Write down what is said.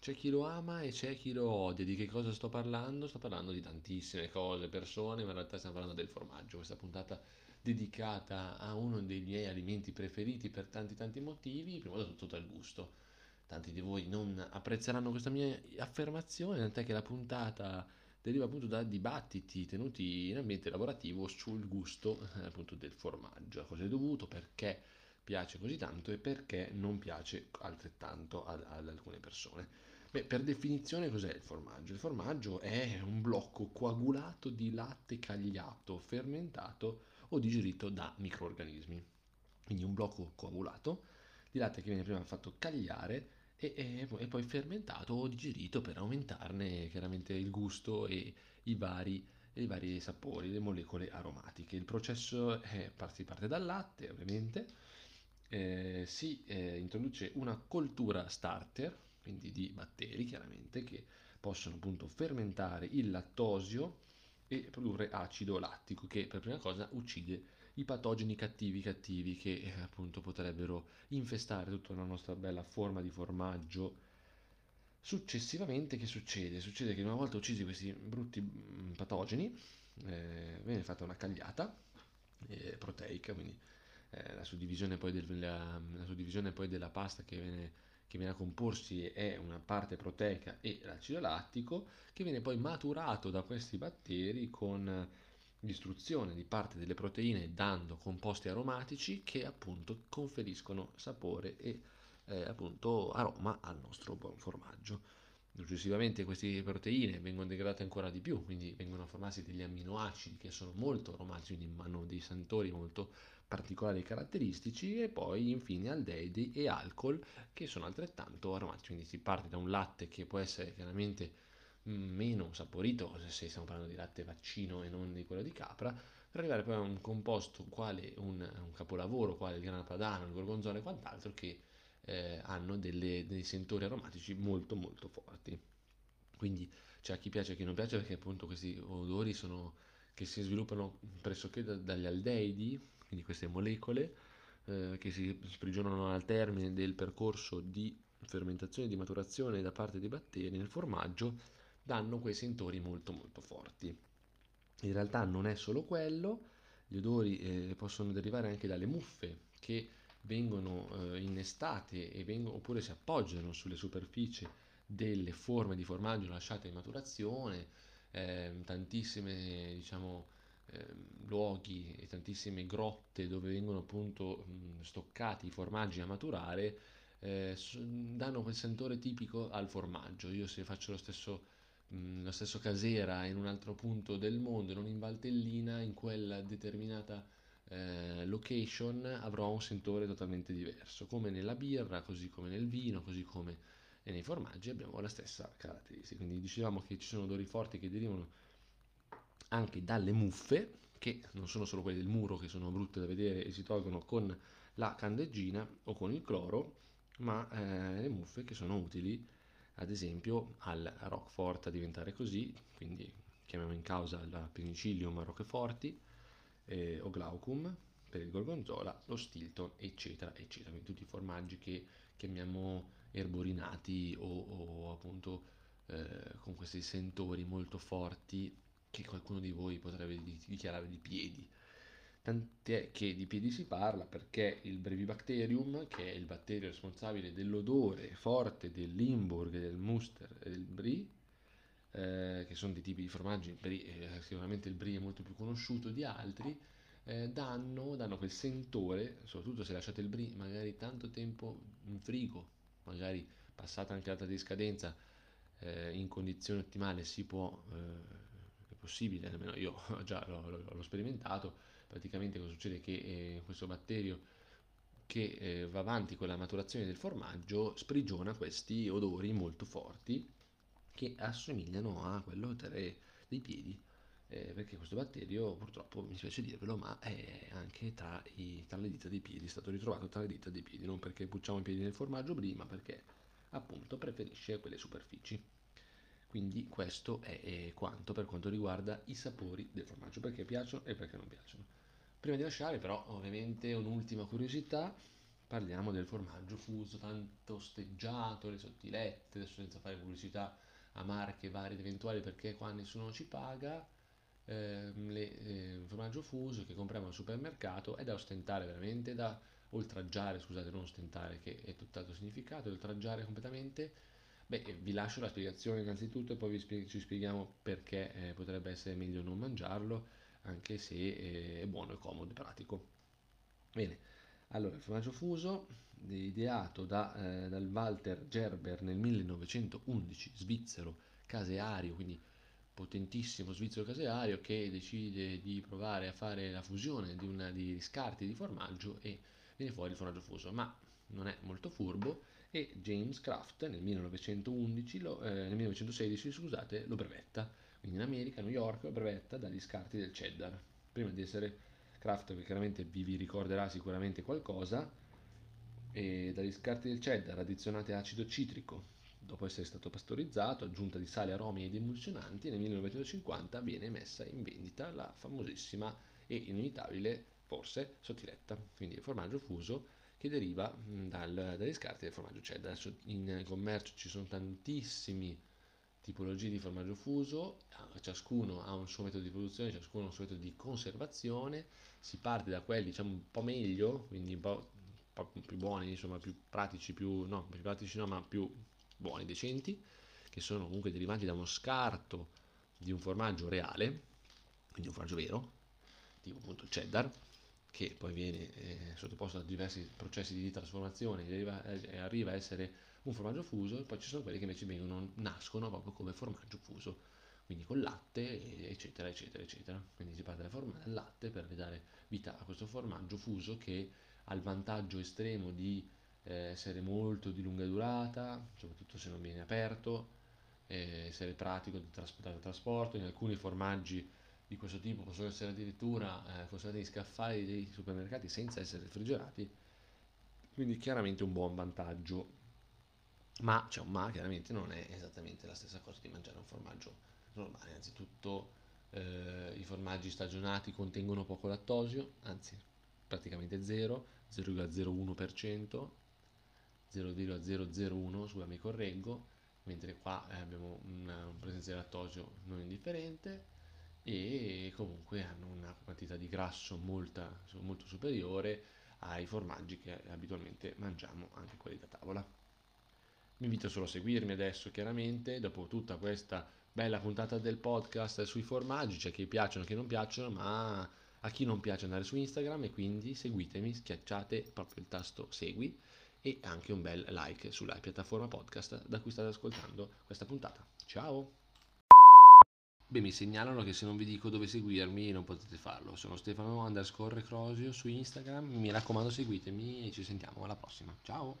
C'è chi lo ama e c'è chi lo odia. Di che cosa sto parlando? Sto parlando di tantissime cose, persone, ma in realtà stiamo parlando del formaggio. Questa puntata dedicata a uno dei miei alimenti preferiti per tanti tanti motivi, prima di tutto dal gusto. Tanti di voi non apprezzeranno questa mia affermazione, tant'è che la puntata deriva appunto da dibattiti tenuti in ambiente lavorativo sul gusto eh, appunto del formaggio, a cosa è dovuto, perché piace così tanto e perché non piace altrettanto ad, ad alcune persone. Beh, per definizione cos'è il formaggio? Il formaggio è un blocco coagulato di latte cagliato, fermentato o digerito da microorganismi. Quindi un blocco coagulato di latte che viene prima fatto cagliare e, e, e, poi fermentato o digerito per aumentarne chiaramente il gusto e i vari, i vari sapori, le molecole aromatiche. Il processo è, si parte dal latte ovviamente, eh, si eh, introduce una coltura starter, quindi di batteri chiaramente, che possono appunto fermentare il lattosio e produrre acido lattico che per prima cosa uccide i patogeni cattivi cattivi che eh, appunto potrebbero infestare tutta la nostra bella forma di formaggio. Successivamente che succede? Succede che una volta uccisi questi brutti mm, patogeni eh, viene fatta una cagliata eh, proteica, quindi eh, la, suddivisione poi del, la, la suddivisione poi della pasta che viene, che viene a comporsi è una parte proteica e l'acido lattico che viene poi maturato da questi batteri con l'istruzione di parte delle proteine dando composti aromatici che appunto conferiscono sapore e eh, appunto aroma al nostro buon formaggio. Successivamente queste proteine vengono degradate ancora di più, quindi vengono a formarsi degli amminoacidi che sono molto aromatici, quindi hanno dei sentori molto particolari e caratteristici, e poi infine aldeidi e alcol che sono altrettanto aromatici. Quindi si parte da un latte che può essere chiaramente mm, meno saporito, se stiamo parlando di latte vaccino e non di quello di capra, per arrivare poi a un composto quale un, un capolavoro, quale il grana padano, il gorgonzola e quant'altro, che eh, hanno delle, dei sentori aromatici molto molto forti. Quindi c'è a chi piace e chi non piace perché appunto questi odori sono, che si sviluppano pressoché da, dagli aldeidi, quindi queste molecole eh, che si sprigionano al termine del percorso di fermentazione e di maturazione da parte dei batteri nel formaggio, danno quei sentori molto molto forti. In realtà non è solo quello, gli odori eh, possono derivare anche dalle muffe che vengono eh, innestate vengono, oppure si appoggiano sulle superfici delle forme di formaggio lasciate in maturazione, eh, tantissime diciamo, eh, luoghi e tantissime grotte dove vengono appunto mh, stoccati i formaggi a maturare eh, danno quel sentore tipico al formaggio. Io se faccio lo stesso, mh, lo stesso casera in un altro punto del mondo, non in Valtellina, in quella determinata eh, location avrò un sentore totalmente diverso, come nella birra, così come nel vino, così come nei formaggi abbiamo la stessa caratteristica. Quindi dicevamo che ci sono odori forti che derivano anche dalle muffe, che non sono solo quelle del muro che sono brutte da vedere e si tolgono con la candeggina o con il cloro, ma eh, le muffe che sono utili ad esempio al Roquefort a diventare così, quindi chiamiamo in causa la penicillium roqueforti, eh, o glaucum per il gorgonzola, lo stilton, eccetera, eccetera. Quindi tutti i formaggi che chiamiamo erborinati o, o appunto eh, con questi sentori molto forti che qualcuno di voi potrebbe dichiarare di piedi. Tant'è che di piedi si parla perché il Brevibacterium, che è il batterio responsabile dell'odore forte del Limburg, del Muster e del Brie, eh, che sono dei tipi di formaggi, eh, sicuramente il brie è molto più conosciuto di altri, eh, danno, danno, quel sentore, soprattutto se lasciate il brie magari tanto tempo in frigo, magari passata anche l'altra di scadenza, eh, in condizioni ottimali si può, eh, è possibile, almeno io già l'ho, l'ho, sperimentato, praticamente cosa succede che eh, questo batterio che va avanti con la maturazione del formaggio sprigiona questi odori molto forti che assomigliano a quello dei piedi, eh, perché questo batterio purtroppo, mi spiace dirvelo, ma è anche tra, i, tra, le dita dei piedi, è stato ritrovato tra le dita dei piedi, non perché pucciamo i piedi nel formaggio prima, perché appunto preferisce quelle superfici. Quindi questo è, è quanto per quanto riguarda i sapori del formaggio, perché piacciono e perché non piacciono. Prima di lasciare però ovviamente un'ultima curiosità parliamo del formaggio fuso tanto osteggiato, le sottilette, adesso senza fare pubblicità a marche varie ed eventuali perché qua nessuno ci paga, eh, eh, formaggio fuso che compriamo al supermercato è da ostentare veramente, da oltraggiare, scusate, non ostentare che è tutt'altro significato, è oltraggiare completamente. Beh, vi lascio la spiegazione innanzitutto e poi spieg- ci spieghiamo perché eh, potrebbe essere meglio non mangiarlo, anche se eh, è buono, è comodo e pratico. Bene, allora il formaggio fuso, ideato da, eh, dal Walter Gerber nel 1911, svizzero, caseario, quindi potentissimo svizzero caseario che decide di provare a fare la fusione di, una, di scarti di formaggio e viene fuori il formaggio fuso, ma non è molto furbo e James Kraft nel 1911, lo, eh, nel 1916 scusate, lo brevetta, quindi in America, a New York, lo brevetta dagli scarti del cheddar, prima di essere Kraft che chiaramente vi, vi ricorderà sicuramente qualcosa, e dagli scarti del cheddar addizionate acido citrico, dopo essere stato pastorizzato, aggiunta di sale, aromi ed emulsionanti, nel 1950 viene messa in vendita la famosissima e inimitabile forse sottiletta, quindi il formaggio fuso che deriva dal, dagli scarti del formaggio cheddar. In commercio ci sono tantissime tipologie di formaggio fuso, ciascuno ha un suo metodo di produzione, ciascuno ha un suo metodo di conservazione, si parte da quelli diciamo un po' meglio, quindi un po più buoni, insomma più pratici, più, no, più pratici no, ma più buoni, decenti, che sono comunque derivanti da uno scarto di un formaggio reale, quindi un formaggio vero, tipo appunto il cheddar, che poi viene eh, sottoposto a diversi processi di trasformazione e arriva, eh, arriva, a essere un formaggio fuso, e poi ci sono quelli che invece vengono, nascono proprio come formaggio fuso, quindi con latte, eccetera, eccetera, eccetera. Quindi si parte dal, dal latte per dare vita a questo formaggio fuso che ha il vantaggio estremo di eh, essere molto di lunga durata, soprattutto se non viene aperto, essere pratico da trasporto, in alcuni formaggi di questo tipo possono essere addirittura eh, considerati scaffali dei supermercati senza essere refrigerati, quindi chiaramente un buon vantaggio. Ma un ma, chiaramente non è esattamente la stessa cosa di mangiare un formaggio normale. Anzitutto eh, i formaggi stagionati contengono poco lattosio, anzi praticamente 0, 0,01%, 0,001, scusa mi correggo, mentre qua eh, abbiamo una, presenza di lattosio non indifferente e comunque hanno una quantità di grasso molta, molto superiore ai formaggi che abitualmente mangiamo, anche quelli da tavola. Vi invito solo a seguirmi adesso, chiaramente, dopo tutta questa bella puntata del podcast sui formaggi, c'è chi piacciono, chi non piacciono, ma a chi non piace andare su Instagram e quindi seguitemi, schiacciate proprio il tasto segui e anche un bel like sulla piattaforma podcast da cui state ascoltando questa puntata. Ciao! Beh, mi segnalano che se non vi dico dove seguirmi non potete farlo. Sono Stefano underscore Crosio su Instagram. Mi raccomando seguitemi e ci sentiamo alla prossima. Ciao!